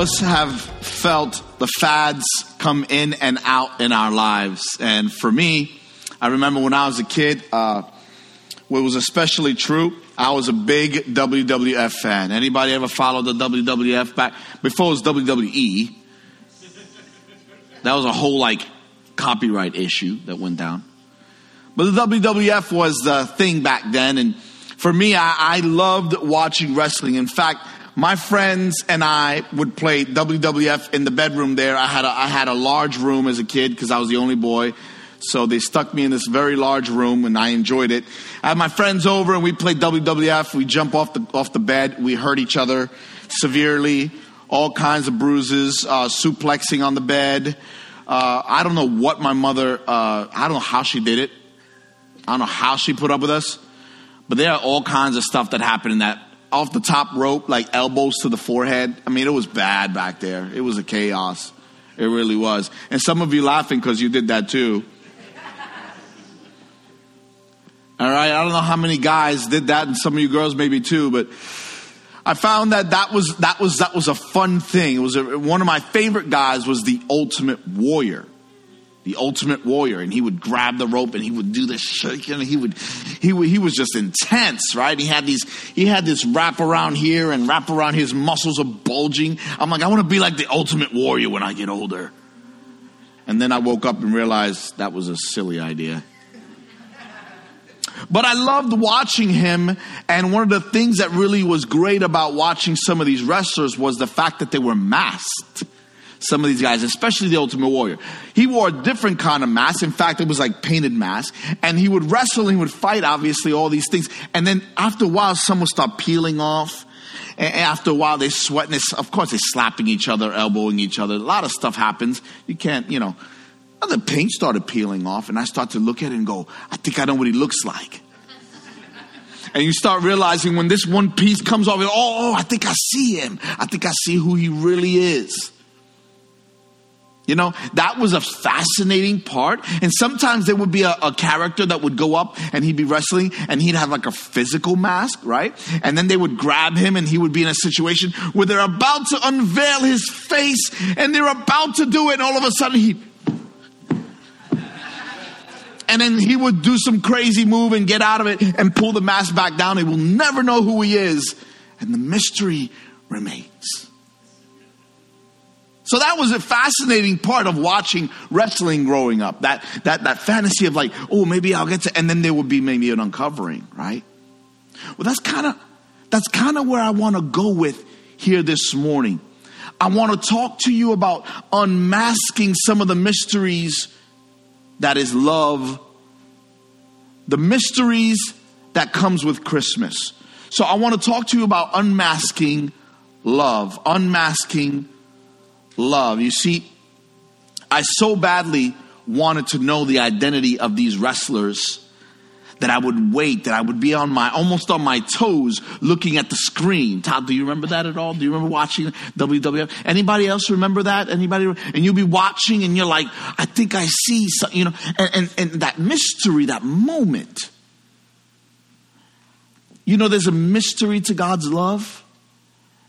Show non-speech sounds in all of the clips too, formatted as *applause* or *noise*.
us have felt the fads come in and out in our lives. And for me, I remember when I was a kid, uh, what was especially true, I was a big WWF fan. Anybody ever followed the WWF back before it was WWE? That was a whole like copyright issue that went down. But the WWF was the thing back then, and for me, I, I loved watching wrestling. In fact, my friends and I would play WWF in the bedroom there. I had a, I had a large room as a kid because I was the only boy. So they stuck me in this very large room and I enjoyed it. I had my friends over and we played WWF. We jump off the, off the bed. We hurt each other severely. All kinds of bruises, uh, suplexing on the bed. Uh, I don't know what my mother, uh, I don't know how she did it. I don't know how she put up with us. But there are all kinds of stuff that happened in that off the top rope, like elbows to the forehead. I mean, it was bad back there. It was a chaos. It really was. And some of you laughing because you did that too. All right, I don't know how many guys did that, and some of you girls maybe too, but I found that that was that was that was a fun thing. It was a, one of my favorite guys was the Ultimate Warrior, the Ultimate Warrior, and he would grab the rope and he would do this shake, and he would he would, he was just intense, right? He had these he had this wrap around here and wrap around his muscles are bulging. I'm like, I want to be like the Ultimate Warrior when I get older. And then I woke up and realized that was a silly idea. But I loved watching him, and one of the things that really was great about watching some of these wrestlers was the fact that they were masked. Some of these guys, especially the Ultimate Warrior. He wore a different kind of mask. In fact, it was like painted mask. And he would wrestle and he would fight, obviously, all these things. And then after a while, some would start peeling off. And after a while, they sweat. And of course, they're slapping each other, elbowing each other. A lot of stuff happens. You can't, you know. And The paint started peeling off, and I start to look at it and go, I think I know what he looks like. *laughs* And you start realizing when this one piece comes off, oh, oh, oh, I think I see him. I think I see who he really is. You know, that was a fascinating part. And sometimes there would be a, a, character that would go up and he'd be wrestling and he'd have like a physical mask, right? And then they would grab him and he would be in a situation where they're about to unveil his face and they're about to do it. And all of a sudden he and then he would do some crazy move and get out of it and pull the mask back down. He will never know who he is. And the mystery remains. So that was a fascinating part of watching wrestling growing up. That, that, that fantasy of like, oh, maybe I'll get to, and then there would be maybe an uncovering, right? Well, that's kind of, that's kind of where I want to go with here this morning. I want to talk to you about unmasking some of the mysteries that is love, the mysteries that comes with Christmas. So I want to talk to you about unmasking love, unmasking love. You see, I so badly wanted to know the identity of these wrestlers that I would wait, that I would be on my almost on my toes looking at the screen. Todd, do you remember that at all? Do you remember watching WWF? Anybody else remember that? Anybody? And you'll be watching and you're like, I think I see something, you know, and, and, and that mystery, that moment. You know, there's a mystery to God's love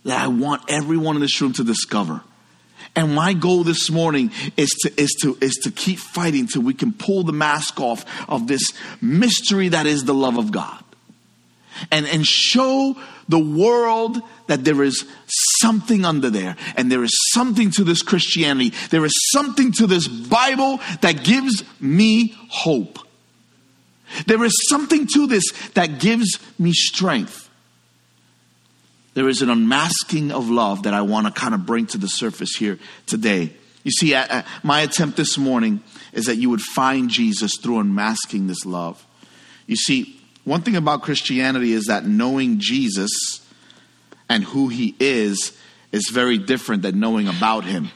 that I want everyone in this room to discover. And my goal this morning is to, is to, is to keep fighting till we can pull the mask off of this mystery that is the love of God. And, and show the world that there is something under there and there is something to this Christianity. There is something to this Bible that gives me hope. There is something to this that gives me strength there is an unmasking of love that I want to kind of bring to the surface here today. You see, my attempt this morning is that you would find Jesus through unmasking this love. You see, one thing about Christianity is that knowing Jesus and who he is is very different than knowing about him.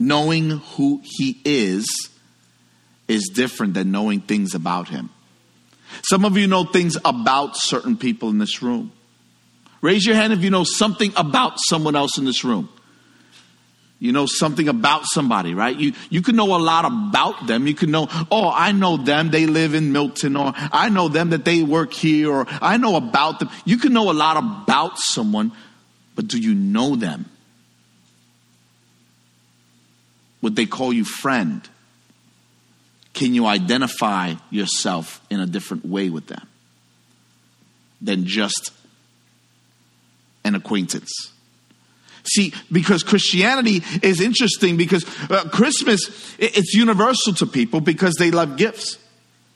Knowing who he is is different than knowing things about him. Some of you know things about certain people in this room. Raise your hand if you know something about someone else in this room. You know something about somebody, right? You, you can know a lot about them. You can know, oh, I know them. They live in Milton or I know them that they work here or I know about them. You can know a lot about someone, but do you know them? Would they call you friend? Can you identify yourself in a different way with them than just an acquaintance? See, because Christianity is interesting because uh, Christmas, it's universal to people because they love gifts.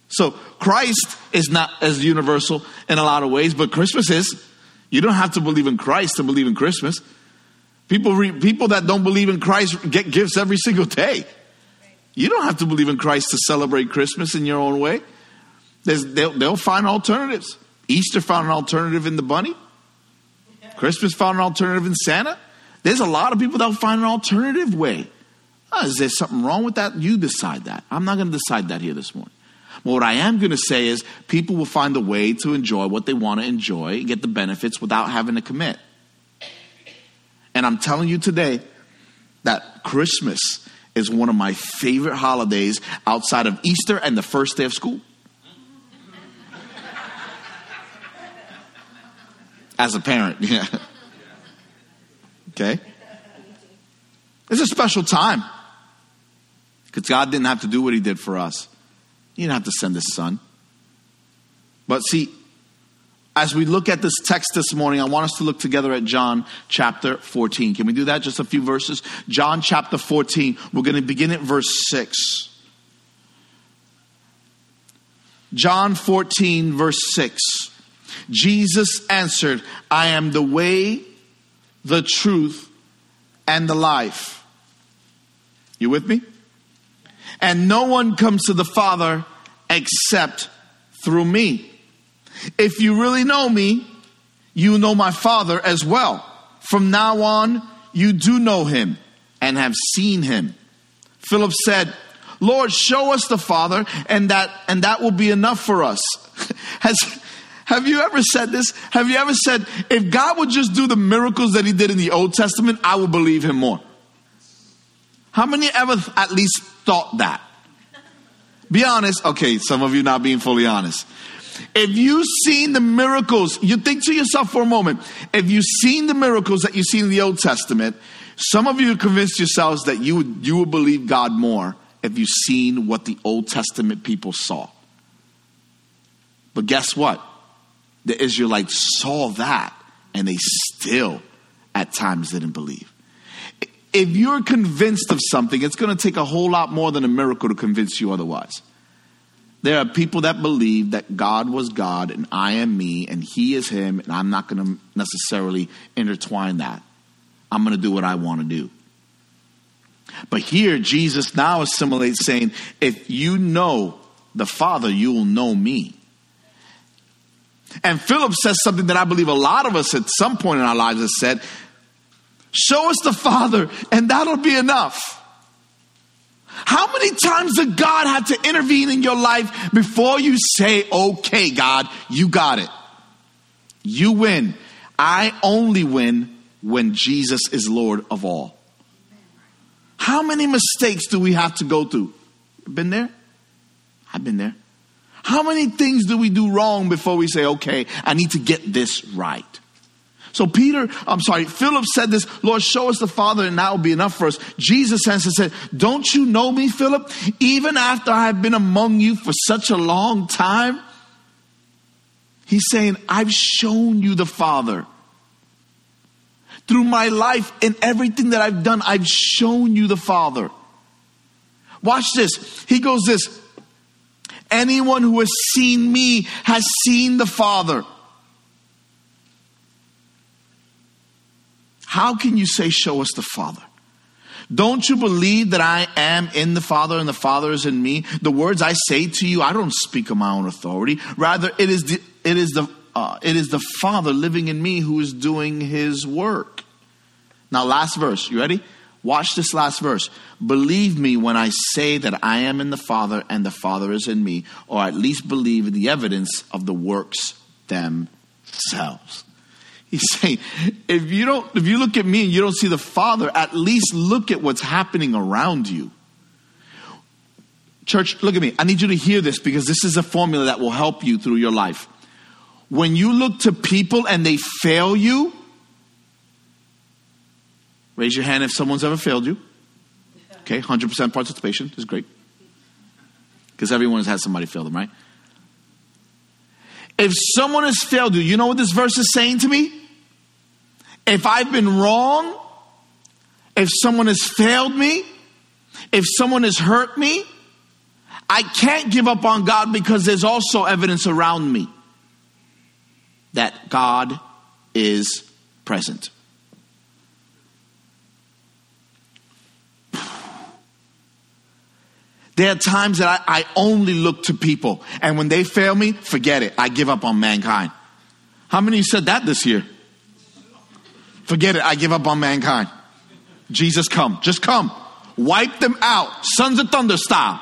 So Christ is not as universal in a lot of ways, but Christmas is. You don't have to believe in Christ to believe in Christmas. People, re, people that don't believe in Christ get gifts every single day. You don't have to believe in Christ to celebrate Christmas in your own way. They'll, they'll, find alternatives. Easter found an alternative in the bunny. Christmas found an alternative in Santa. There's a lot of people that will find an alternative way. Oh, is there something wrong with that? You decide that. I'm not going to decide that here this morning. But what I am going to say is people will find a way to enjoy what they want to enjoy, and get the benefits without having to commit. And I'm telling you today that Christmas is one of my favorite holidays outside of Easter and the first day of school. As a parent, *laughs* yeah. Okay? It's a special time. Because God didn't have to do what He did for us, He didn't have to send His Son. But see, as we look at this text this morning, I want us to look together at John chapter 14. Can we do that? Just a few verses. John chapter 14. We're going to begin at verse 6. John 14, verse 6. Jesus answered, I am the way, the truth, and the life. You with me? And no one comes to the Father except through me. If you really know me, you know my Father as well. From now on, you do know him and have seen him. Philip said, Lord, show us the Father, and that and that will be enough for us. *laughs* Has have you ever said this? Have you ever said, if God would just do the miracles that he did in the Old Testament, I would believe him more? How many ever at least thought that? Be honest. Okay, some of you not being fully honest. If you've seen the miracles, you think to yourself for a moment, if you've seen the miracles that you've seen in the Old Testament, some of you convinced yourselves that you would, you would believe God more if you've seen what the Old Testament people saw. But guess what? The Israelites saw that and they still at times didn't believe. If you're convinced of something, it's going to take a whole lot more than a miracle to convince you otherwise. There are people that believe that God was God and I am me and He is Him, and I'm not going to necessarily intertwine that. I'm going to do what I want to do. But here, Jesus now assimilates saying, if you know the Father, you will know me. And Philip says something that I believe a lot of us at some point in our lives have said Show us the Father, and that'll be enough. How many times did God have to intervene in your life before you say, okay, God, you got it? You win. I only win when Jesus is Lord of all. How many mistakes do we have to go through? Been there? I've been there. How many things do we do wrong before we say, okay, I need to get this right? So Peter, I'm sorry, Philip said this, Lord, show us the Father and that will be enough for us. Jesus answered and said, don't you know me, Philip? Even after I've been among you for such a long time? He's saying, I've shown you the Father. Through my life and everything that I've done, I've shown you the Father. Watch this. He goes this, anyone who has seen me has seen the Father. How can you say, Show us the Father? Don't you believe that I am in the Father and the Father is in me? The words I say to you, I don't speak of my own authority. Rather, it is the, it is the, uh, it is the Father living in me who is doing his work. Now, last verse. You ready? Watch this last verse. Believe me when I say that I am in the Father and the Father is in me, or at least believe in the evidence of the works themselves. He's saying, if you don't, if you look at me and you don't see the Father, at least look at what's happening around you. Church, look at me. I need you to hear this because this is a formula that will help you through your life. When you look to people and they fail you, raise your hand if someone's ever failed you. Okay, 100% participation is great. Because everyone has had somebody fail them, right? If someone has failed you, you know what this verse is saying to me? If I've been wrong, if someone has failed me, if someone has hurt me, I can't give up on God because there's also evidence around me that God is present. There are times that I, I, only look to people, and when they fail me, forget it. I give up on mankind. How many said that this year? Forget it. I give up on mankind. Jesus, come. Just come. Wipe them out. Sons of Thunder style.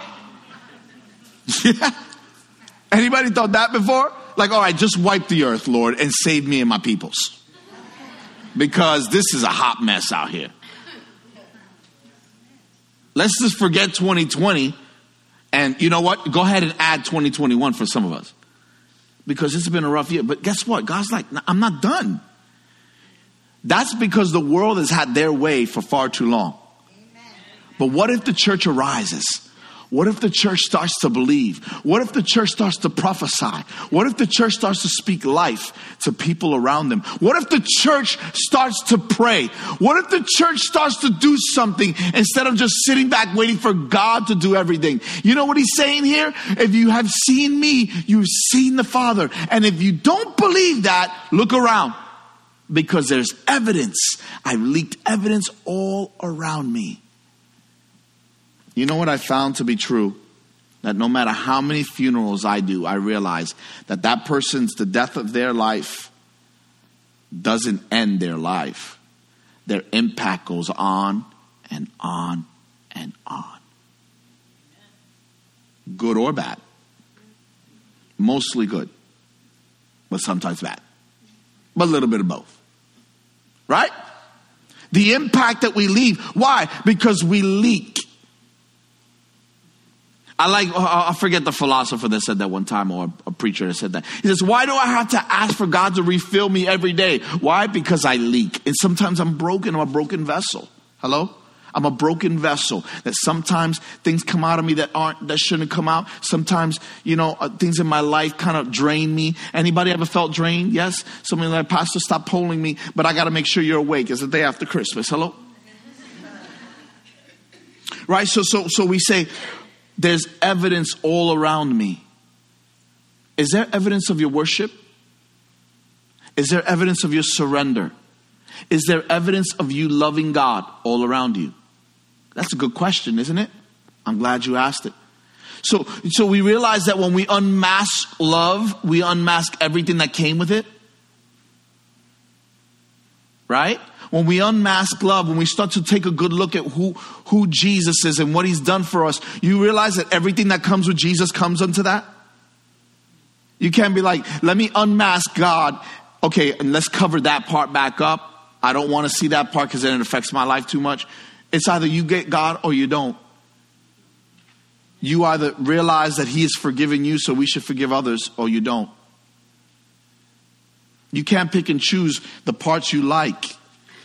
*laughs* Yeah. Anybody thought that before? Like, all right, just wipe the earth, Lord, and save me and my peoples. Because this is a hot mess out here. Let's just forget 2020 and you know what? Go ahead and add 2021 for some of us. Because it's been a rough year. But guess what? God's like, I'm not done. That's because the world has had their way for far too long. But what if the church arises? What if the church starts to believe? What if the church starts to prophesy? What if the church starts to speak life to people around them? What if the church starts to pray? What if the church starts to do something instead of just sitting back waiting for God to do everything? You know what he's saying here? If you have seen me, you've seen the Father. And if you don't believe that, look around because there's evidence. I've leaked evidence all around me. You know what I found to be true? That no matter how many funerals I do, I realize that that person's, the death of their life doesn't end their life. Their impact goes on and on and on. Good or bad. Mostly good, but sometimes bad. But a little bit of both. Right? The impact that we leave. Why? Because we leak. I like, oh, I forget the philosopher that said that one time or a preacher that said that. He says, why do I have to ask for God to refill me every day? Why? Because I leak. And sometimes I'm broken. I'm a broken vessel. Hello? I'm a broken vessel that sometimes things come out of me that aren't, that shouldn't come out. Sometimes, you know, uh, things in my life kind of drain me. Anybody ever felt drained? Yes? Somebody like, Pastor, stop pulling me, but I got to make sure you're awake. It's the day after Christmas. Hello? *laughs* right? So, so, so we say, there's evidence all around me. Is there evidence of your worship? Is there evidence of your surrender? Is there evidence of you loving God all around you? That's a good question, isn't it? I'm glad you asked it. So, so we realize that when we unmask love, we unmask everything that came with it. Right? when we unmask love, when we start to take a good look at who, who Jesus is and what he's done for us, you realize that everything that comes with Jesus comes unto that? You can't be like, let me unmask God. Okay, and let's cover that part back up. I don't want to see that part because then it affects my life too much. It's either you get God or you don't. You either realize that He has forgiven you, so we should forgive others, or you don't. You can't pick and choose the parts you like.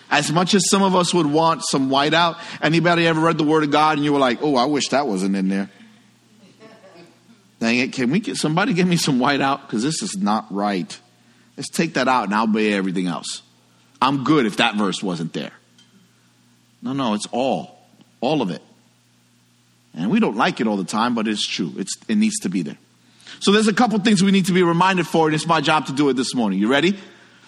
As much as some of us would want some whiteout, anybody ever read the Word of God and you were like, oh, I wish that wasn't in there? Dang it, can we get somebody give me some whiteout? Because this is not right. Let's take that out and I'll obey everything else. I'm good if that verse wasn't there. No, no, it's all. All of it. And we don't like it all the time, but it's true. It's, it needs to be there. So there's a couple things we need to be reminded for, and it's my job to do it this morning. You ready?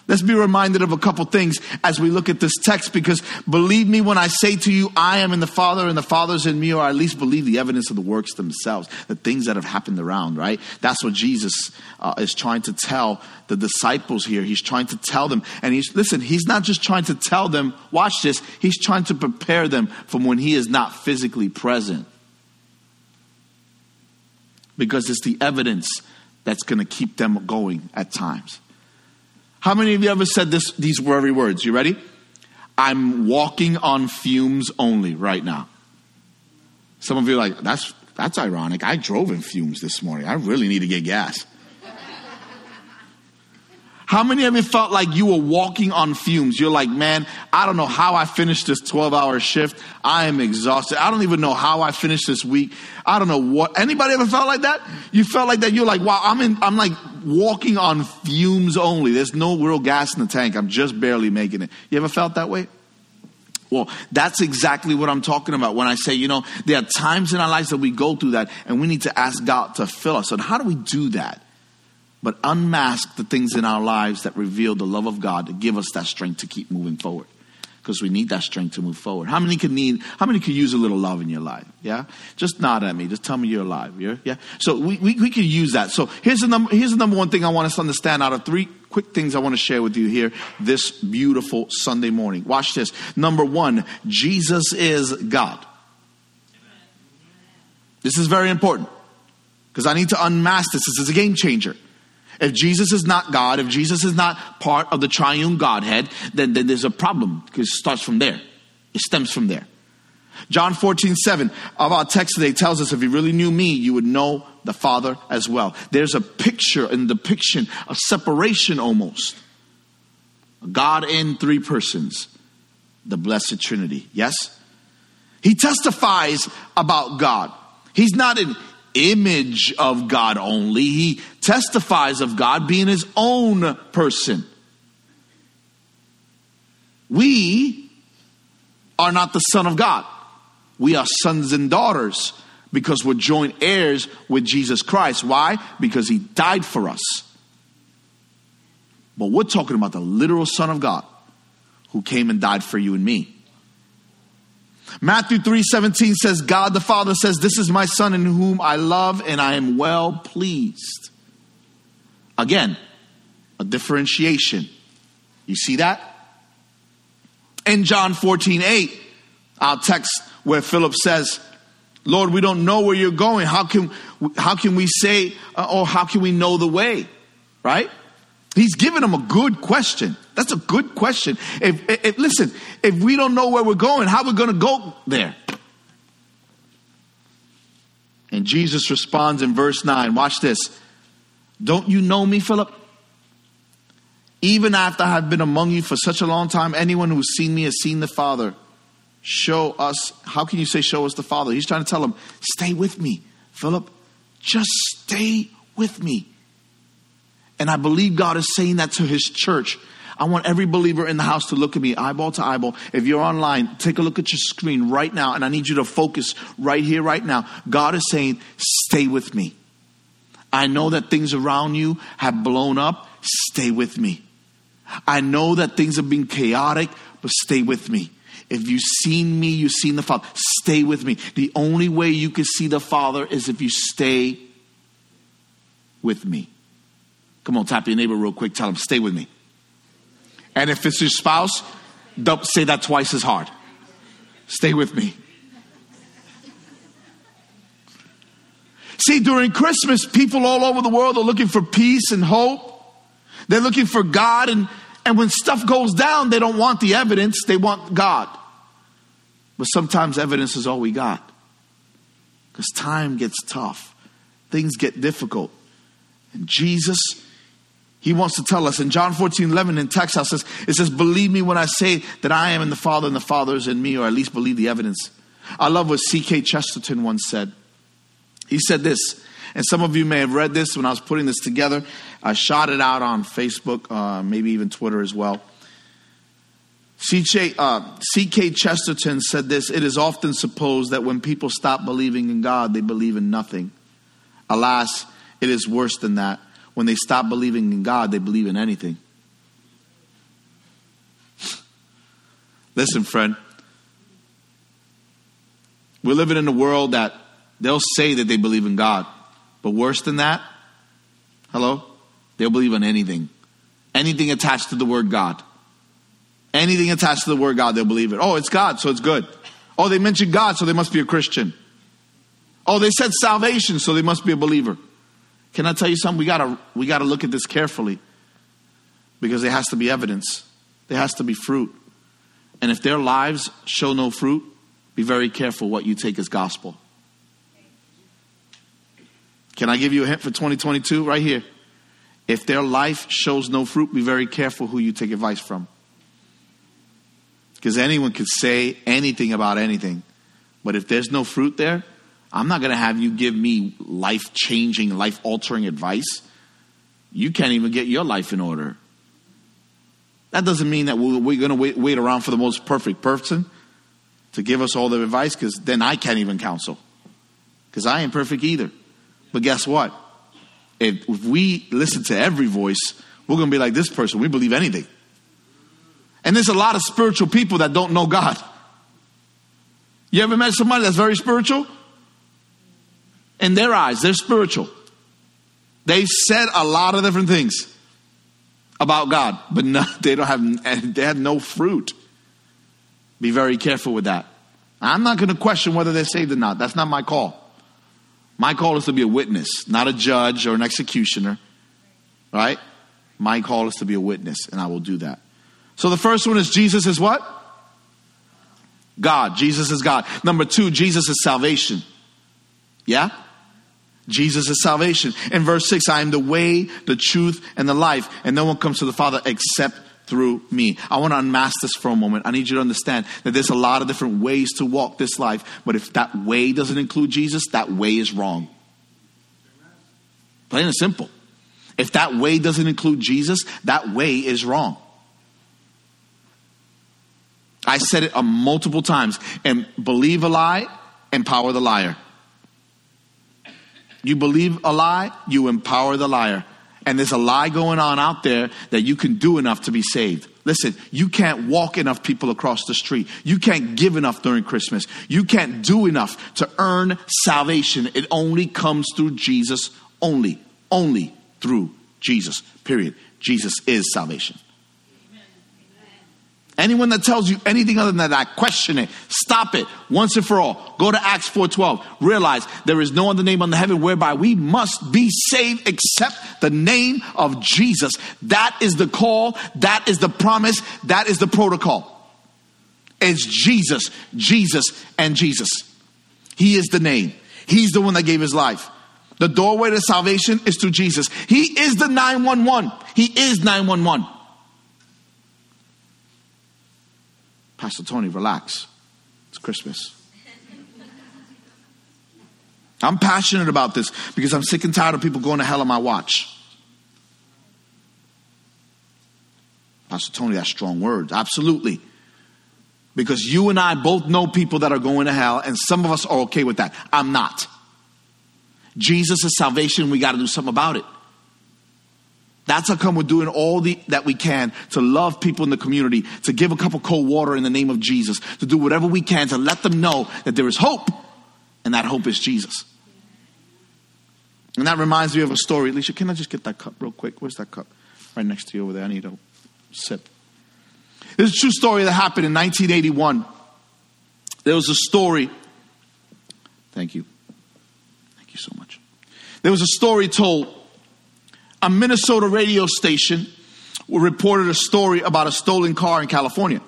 Let's be reminded of a couple things as we look at this text because believe me when I say to you, I am in the Father and the Father's in me, or at least believe the evidence of the works themselves, the things that have happened around, right? That's what Jesus uh, is trying to tell the disciples here. He's trying to tell them. And he's, listen, he's not just trying to tell them, watch this, he's trying to prepare them from when he is not physically present. Because it's the evidence that's going to keep them going at times. How many of you ever said this, these very words? You ready? I'm walking on fumes only right now. Some of you are like, that's, that's ironic. I drove in fumes this morning. I really need to get gas. How many of you felt like you were walking on fumes? You're like, man, I don't know how I finished this 12 hour shift. I am exhausted. I don't even know how I finished this week. I don't know what. Anybody ever felt like that? You felt like that. You're like, wow, I'm in, I'm like walking on fumes only. There's no real gas in the tank. I'm just barely making it. You ever felt that way? Well, that's exactly what I'm talking about when I say, you know, there are times in our lives that we go through that and we need to ask God to fill us. And how do we do that? But unmask the things in our lives that reveal the love of God to give us that strength to keep moving forward. Because we need that strength to move forward. How many can need, how many could use a little love in your life? Yeah? Just nod at me. Just tell me you're alive. Yeah? yeah? So we, we, we can use that. So here's the number, here's the number one thing I want us to understand out of three quick things I want to share with you here this beautiful Sunday morning. Watch this. Number one, Jesus is God. This is very important because I need to unmask this. This is a game changer. If Jesus is not God, if Jesus is not part of the triune Godhead, then, then there's a problem because it starts from there. It stems from there. John 14, 7 of our text today tells us if you really knew me, you would know the Father as well. There's a picture and depiction of separation almost. God in three persons, the blessed Trinity. Yes? He testifies about God. He's not an image of God only. He testifies of God being his own person. We are not the Son of God. We are sons and daughters because we're joint heirs with Jesus Christ. Why? Because he died for us. But we're talking about the literal Son of God who came and died for you and me. Matthew 3:17 says God the Father says this is my son in whom I love and I am well pleased. Again, a differentiation. You see that? In John 14:8, our text where Philip says, "Lord, we don't know where you're going. How can how can we say uh, or how can we know the way?" Right? He's giving him a good question. That's a good question. If, if, listen, if we don't know where we're going, how are we going to go there? And Jesus responds in verse 9. Watch this. Don't you know me, Philip? Even after I have been among you for such a long time, anyone who's seen me has seen the Father. Show us, how can you say, show us the Father? He's trying to tell him, stay with me, Philip. Just stay with me. And I believe God is saying that to his church. I want every believer in the house to look at me eyeball to eyeball. If you're online, take a look at your screen right now, and I need you to focus right here, right now. God is saying, Stay with me. I know that things around you have blown up. Stay with me. I know that things have been chaotic, but stay with me. If you've seen me, you've seen the Father. Stay with me. The only way you can see the Father is if you stay with me. Come on, tap your neighbor real quick. Tell him, stay with me. And if it's your spouse, don't say that twice as hard. Stay with me. See, during Christmas, people all over the world are looking for peace and hope. They're looking for God, and, and when stuff goes down, they don't want the evidence, they want God. But sometimes evidence is all we got. Because time gets tough, things get difficult. And Jesus he wants to tell us in John 14, 11 in text house says, it says, believe me when I say that I am in the Father and the Father is in me, or at least believe the evidence. I love what G.K. Chesterton once said. He said this, and some of you may have read this when I was putting this together. I shot it out on Facebook, uh, maybe even Twitter as well. G.K. Uh, Chesterton said this It is often supposed that when people stop believing in God, they believe in nothing. Alas, it is worse than that when they stop believing in God, they believe in anything. Listen, friend. We're living in a world that they'll say that they believe in God, but worse than that, hello? They'll believe in anything. Anything attached to the word God. Anything attached to the word God, they'll believe it. Oh, it's God, so it's good. Oh, they mentioned God, so they must be a Christian. Oh, they said salvation, so they must be a believer. Can I tell you something? We gotta we gotta look at this carefully. because there has to be evidence, there has to be fruit. And if their lives show no fruit, be very careful what you take as gospel. Can I give you a hint for 2022 right here? If their life shows no fruit, be very careful who you take advice from. Because anyone could say anything about anything. But if there's no fruit there, I'm not going to have you give me life changing, life altering advice. You can't even get your life in order. That doesn't mean that we're going to wait, wait around for the most perfect person to give us all the advice because then I can't even counsel because I ain't perfect either. But guess what? If, if we listen to every voice, we're going to be like this person. We believe anything. And there's a lot of spiritual people that don't know God. You ever met somebody that's very spiritual? In their eyes, they're spiritual. They said a lot of different things about God, but *laughs* no, they don't have they have no fruit. Be very careful with that. I'm not going to question whether they're saved or not. That's not my call. My call is to be a witness, not a judge or an executioner. Right? My call is to be a witness, and I will do that. So the first one is Jesus is what? God. Jesus is God. Number two, Jesus is salvation. Yeah? Jesus is salvation. In verse 6, I am the way, the truth, and the life, and no one comes to the Father except through me. I want to unmask this for a moment. I need you to understand that there's a lot of different ways to walk this life, but if that way doesn't include Jesus, that way is wrong. Plain and simple. If that way doesn't include Jesus, that way is wrong. I said it a multiple times. And believe a lie, empower the liar. You believe a lie, you empower the liar. And there's a lie going on out there that you can do enough to be saved. Listen, you can't walk enough people across the street. You can't give enough during Christmas. You can't do enough to earn salvation. It only comes through Jesus, only, only through Jesus, period. Jesus is salvation. Anyone that tells you anything other than that, question it. Stop it once and for all. Go to Acts 4:12. Realize there is no other name under heaven whereby we must be saved except the name of Jesus. That is the call, that is the promise, that is the protocol. It's Jesus, Jesus, and Jesus. He is the name. He's the one that gave his life. The doorway to salvation is through Jesus. He is the 911. He is 911. Pastor Tony, relax. It's Christmas. *laughs* I'm passionate about this because I'm sick and tired of people going to hell on my watch. Pastor Tony, that's strong words. Absolutely. Because you and I both know people that are going to hell, and some of us are okay with that. I'm not. Jesus is salvation. We got to do something about it. That's how come we're doing all the, that we can to love people in the community, to give a cup of cold water in the name of Jesus, to do whatever we can to let them know that there is hope, and that hope is Jesus. And that reminds me of a story. Alicia, can I just get that cup real quick? Where's that cup? Right next to you over there. I need a sip. This is a true story that happened in 1981. There was a story. Thank you. Thank you so much. There was a story told a Minnesota radio station reported a story about a stolen car in California.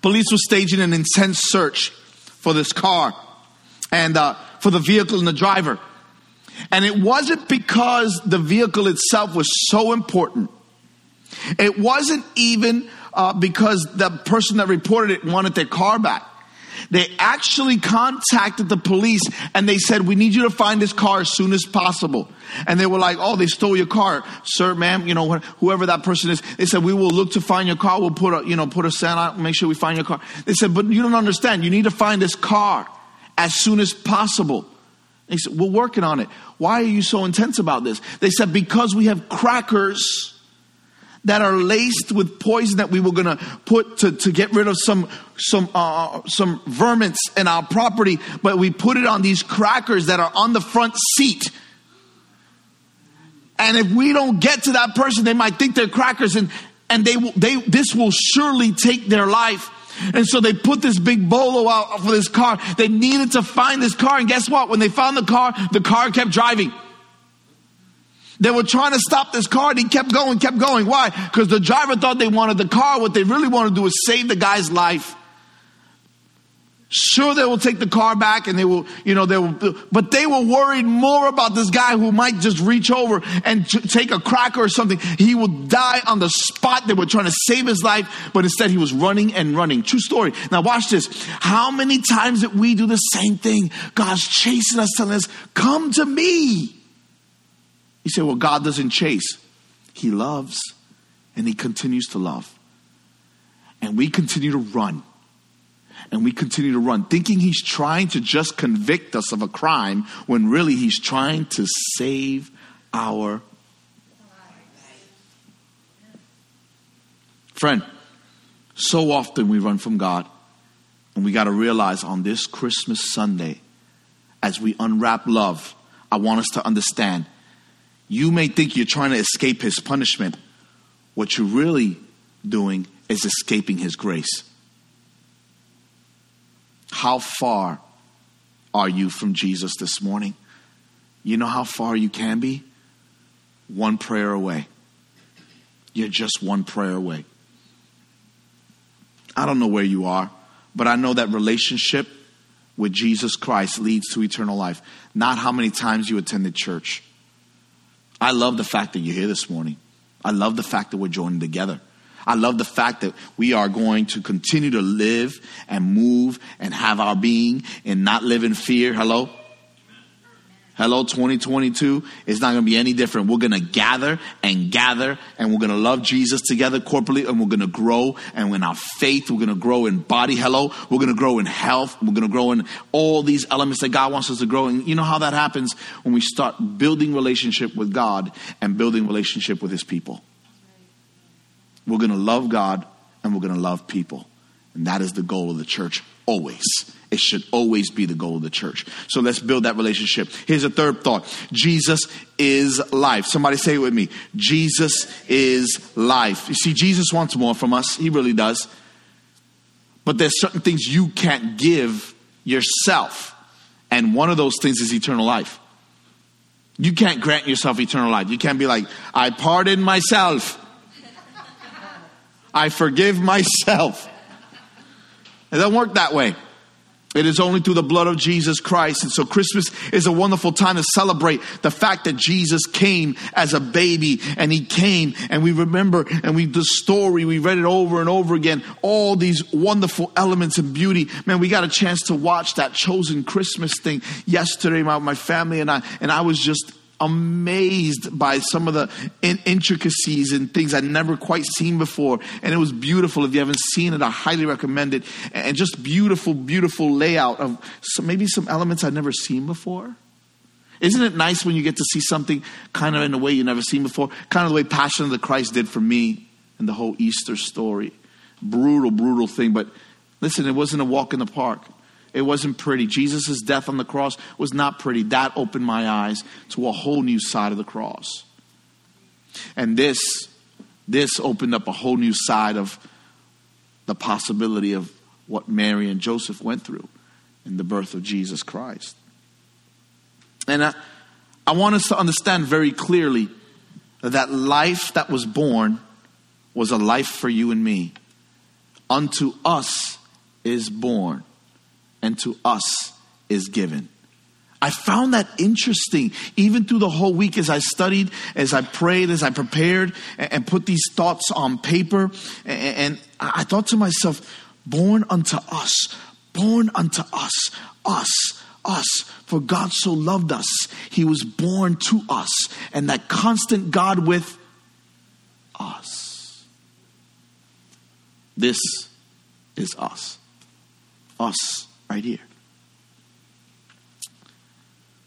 Police were staging an intense search for this car and uh, for the vehicle and the driver. And it wasn't because the vehicle itself was so important. It wasn't even uh, because the person that reported it wanted their car back. They actually contacted the police and they said, We need you to find this car as soon as possible. And they were like, Oh, they stole your car. Sir, ma'am, you know, whoever that person is. They said, We will look to find your car. We'll put a, you know, put a sign out, make sure we find your car. They said, But you don't understand. You need to find this car as soon as possible. They said, We're working on it. Why are you so intense about this? They said, Because we have crackers that are laced with poison that we were going to put to, to get rid of some some uh, some vermins in our property, but we put it on these crackers that are on the front seat. And if we don't get to that person, they might think they're crackers, and and they they this will surely take their life. And so they put this big bolo out for this car. They needed to find this car, and guess what? When they found the car, the car kept driving. They were trying to stop this car and he kept going, kept going. Why? Because the driver thought they wanted the car. What they really wanted to do was save the guy's life. Sure, they will take the car back and they will, you know, they will, but they were worried more about this guy who might just reach over and t- take a cracker or something. He will die on the spot. They were trying to save his life, but instead he was running and running. True story. Now watch this. How many times that we do the same thing? God's chasing us, telling us, come to me. You say, well, God doesn't chase. He loves and he continues to love. And we continue to run and we continue to run, thinking he's trying to just convict us of a crime when really he's trying to save our friend. So often we run from God, and we got to realize on this Christmas Sunday, as we unwrap love, I want us to understand you may think you're trying to escape his punishment. What you're really doing is escaping his grace. How far are you from Jesus this morning? You know how far you can be? One prayer away. You're just one prayer away. I don't know where you are, but I know that relationship with Jesus Christ leads to eternal life, not how many times you attended church. I love the fact that you're here this morning. I love the fact that we're joining together. I love the fact that we are going to continue to live and move and have our being and not live in fear. Hello? Hello, 2022 It's not going to be any different. We're going to gather and gather and we're going to love Jesus together corporately and we're going to grow and in our faith, we're going to grow in body. Hello. We're going to grow in health. We're going to grow in all these elements that God wants us to grow. And you know how that happens when we start building relationship with God and building relationship with his people. We're going to love God and we're going to love people. And that is the goal of the church always. It should always be the goal of the church. So let's build that relationship. Here's a third thought Jesus is life. Somebody say it with me Jesus is life. You see, Jesus wants more from us, He really does. But there's certain things you can't give yourself. And one of those things is eternal life. You can't grant yourself eternal life. You can't be like, I pardon myself. I forgive myself. It doesn't work that way. It is only through the blood of Jesus Christ. And so Christmas is a wonderful time to celebrate the fact that Jesus came as a baby and he came and we remember and we, the story, we read it over and over again. All these wonderful elements and beauty. Man, we got a chance to watch that chosen Christmas thing yesterday, my, my family and I, and I was just amazed by some of the in- intricacies and things I'd never quite seen before. And it was beautiful. If you haven't seen it, I highly recommend it. And just beautiful, beautiful layout of some, maybe some elements I'd never seen before. Isn't it nice when you get to see something kind of in a way you've never seen before? Kind of the way Passion of the Christ did for me and the whole Easter story. Brutal, brutal thing. But listen, it wasn't a walk in the park. It wasn't pretty. Jesus' death on the cross was not pretty. That opened my eyes to a whole new side of the cross. And this, this opened up a whole new side of the possibility of what Mary and Joseph went through in the birth of Jesus Christ. And I, I want us to understand very clearly that life that was born was a life for you and me. Unto us is born and to us is given. I found that interesting even through the whole week as I studied, as I prayed, as I prepared and put these thoughts on paper. And I thought to myself, born unto us, born unto us, us, us. For God so loved us, He was born to us. And that constant God with us. This is us. Us right here.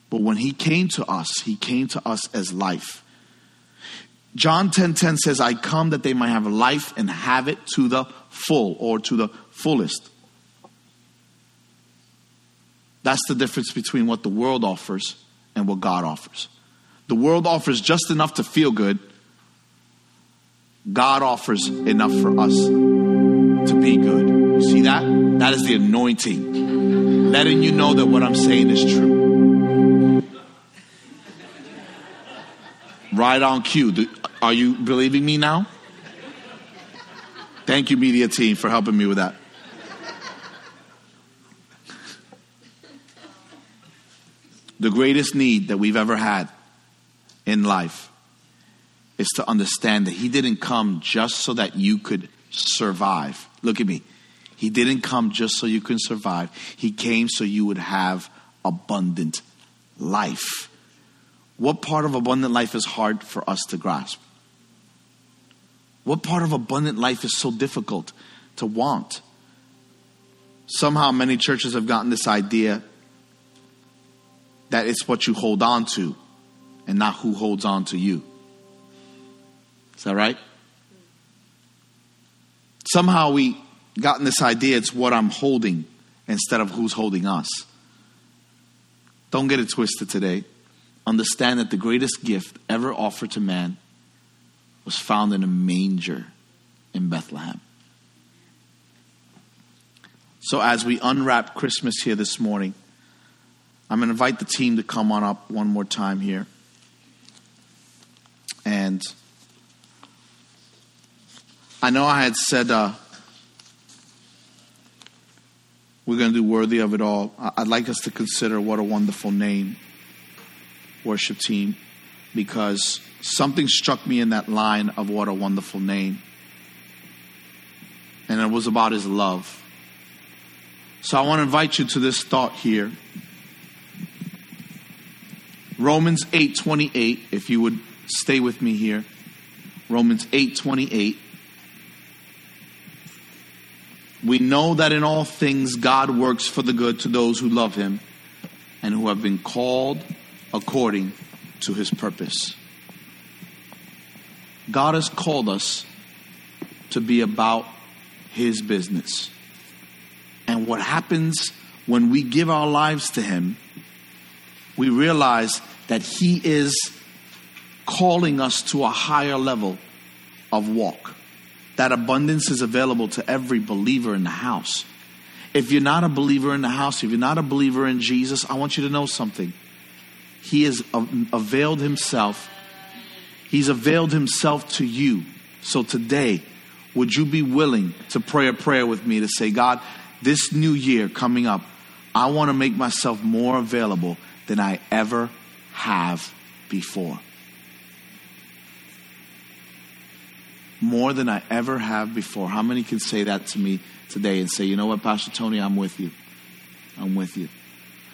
But when he came to us, he came to us as life. John 10:10 10, 10 says, "I come that they might have life and have it to the full or to the fullest." That's the difference between what the world offers and what God offers. The world offers just enough to feel good. God offers enough for us to be good. You see that? That is the anointing letting you know that what I'm saying is true. Right on cue. Are you believing me now? Thank you, media team, for helping me with that. The greatest need that we've ever had in life is to understand that He didn't come just so that you could survive. Look at me. He didn't come just so you can survive. He came so you would have abundant life. What part of abundant life is hard for us to grasp? What part of abundant life is so difficult to want? Somehow, many churches have gotten this idea that it's what you hold on to and not who holds on to you. Is that right? Somehow we gotten this idea it's what I'm holding instead of who's holding us. Don't get it twisted today. Understand that the greatest gift ever offered to man was found in a manger in Bethlehem. So, as we unwrap Christmas here this morning, I'm going to invite the team to come on up one more time here. And I know I had said uh, we're going to do worthy of it all. I'd like us to consider what a wonderful name, worship team, because something struck me in that line of what a wonderful name. And it was about his love. So I want to invite you to this thought here. Romans 8:28 if you would stay with me here. Romans 8:28 We know that in all things God works for the good to those who love him and who have been called according to his purpose. God has called us to be about his business. And what happens when we give our lives to him, we realize that he is calling us to a higher level of walk. That abundance is available to every believer in the house. If you're not a believer in the house, if you're not a believer in Jesus, I want you to know something. He has availed himself. He's availed himself to you. So today, would you be willing to pray a prayer with me to say, God, this new year coming up, I want to make myself more available than I ever have before. More than I ever have before. How many can say that to me today and say, you know what, Pastor Tony, I'm with you. I'm with you.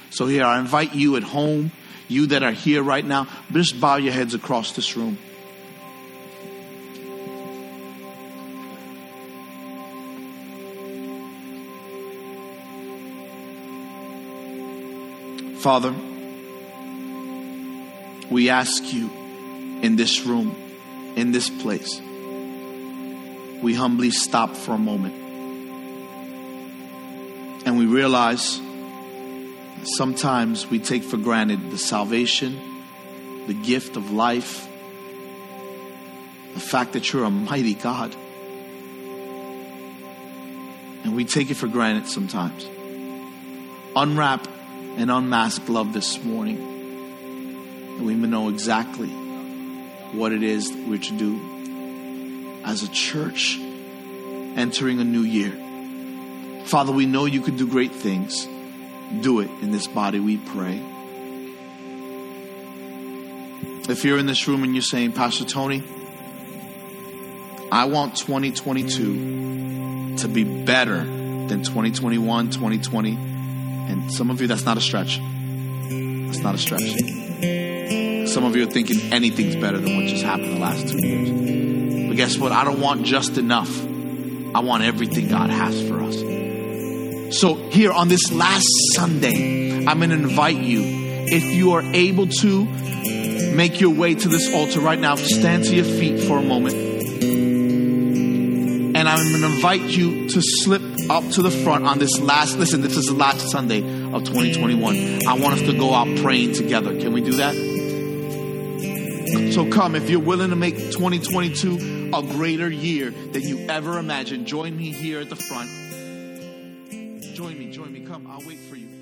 So here, I invite you at home, you that are here right now, just bow your heads across this room. Father, we ask you in this room, in this place, we humbly stop for a moment. And we realize sometimes we take for granted the salvation, the gift of life, the fact that you're a mighty God. And we take it for granted sometimes. Unwrap and unmask love this morning. And we know exactly what it is that we're to do as a church entering a new year. Father, we know you can do great things. Do it in this body, we pray. If you're in this room and you're saying, Pastor Tony, I want 2022 to be better than 2021, 2020. And some of you, that's not a stretch. That's not a stretch. Some of you are thinking anything's better than what just happened the last two years. But guess what? I don't want just enough. I want everything God has for us. So, here on this last Sunday, I'm going to invite you, if you are able to, make your way to this altar right now. Stand to your feet for a moment. And I'm going to invite you to slip up to the front on this last, listen, this is the last Sunday of 2021. I want us to go out praying together. Can we do that? So come, if you're willing to make 2022 a greater year than you ever imagined, join me here at the front. Join me, join me. Come, I'll wait for you.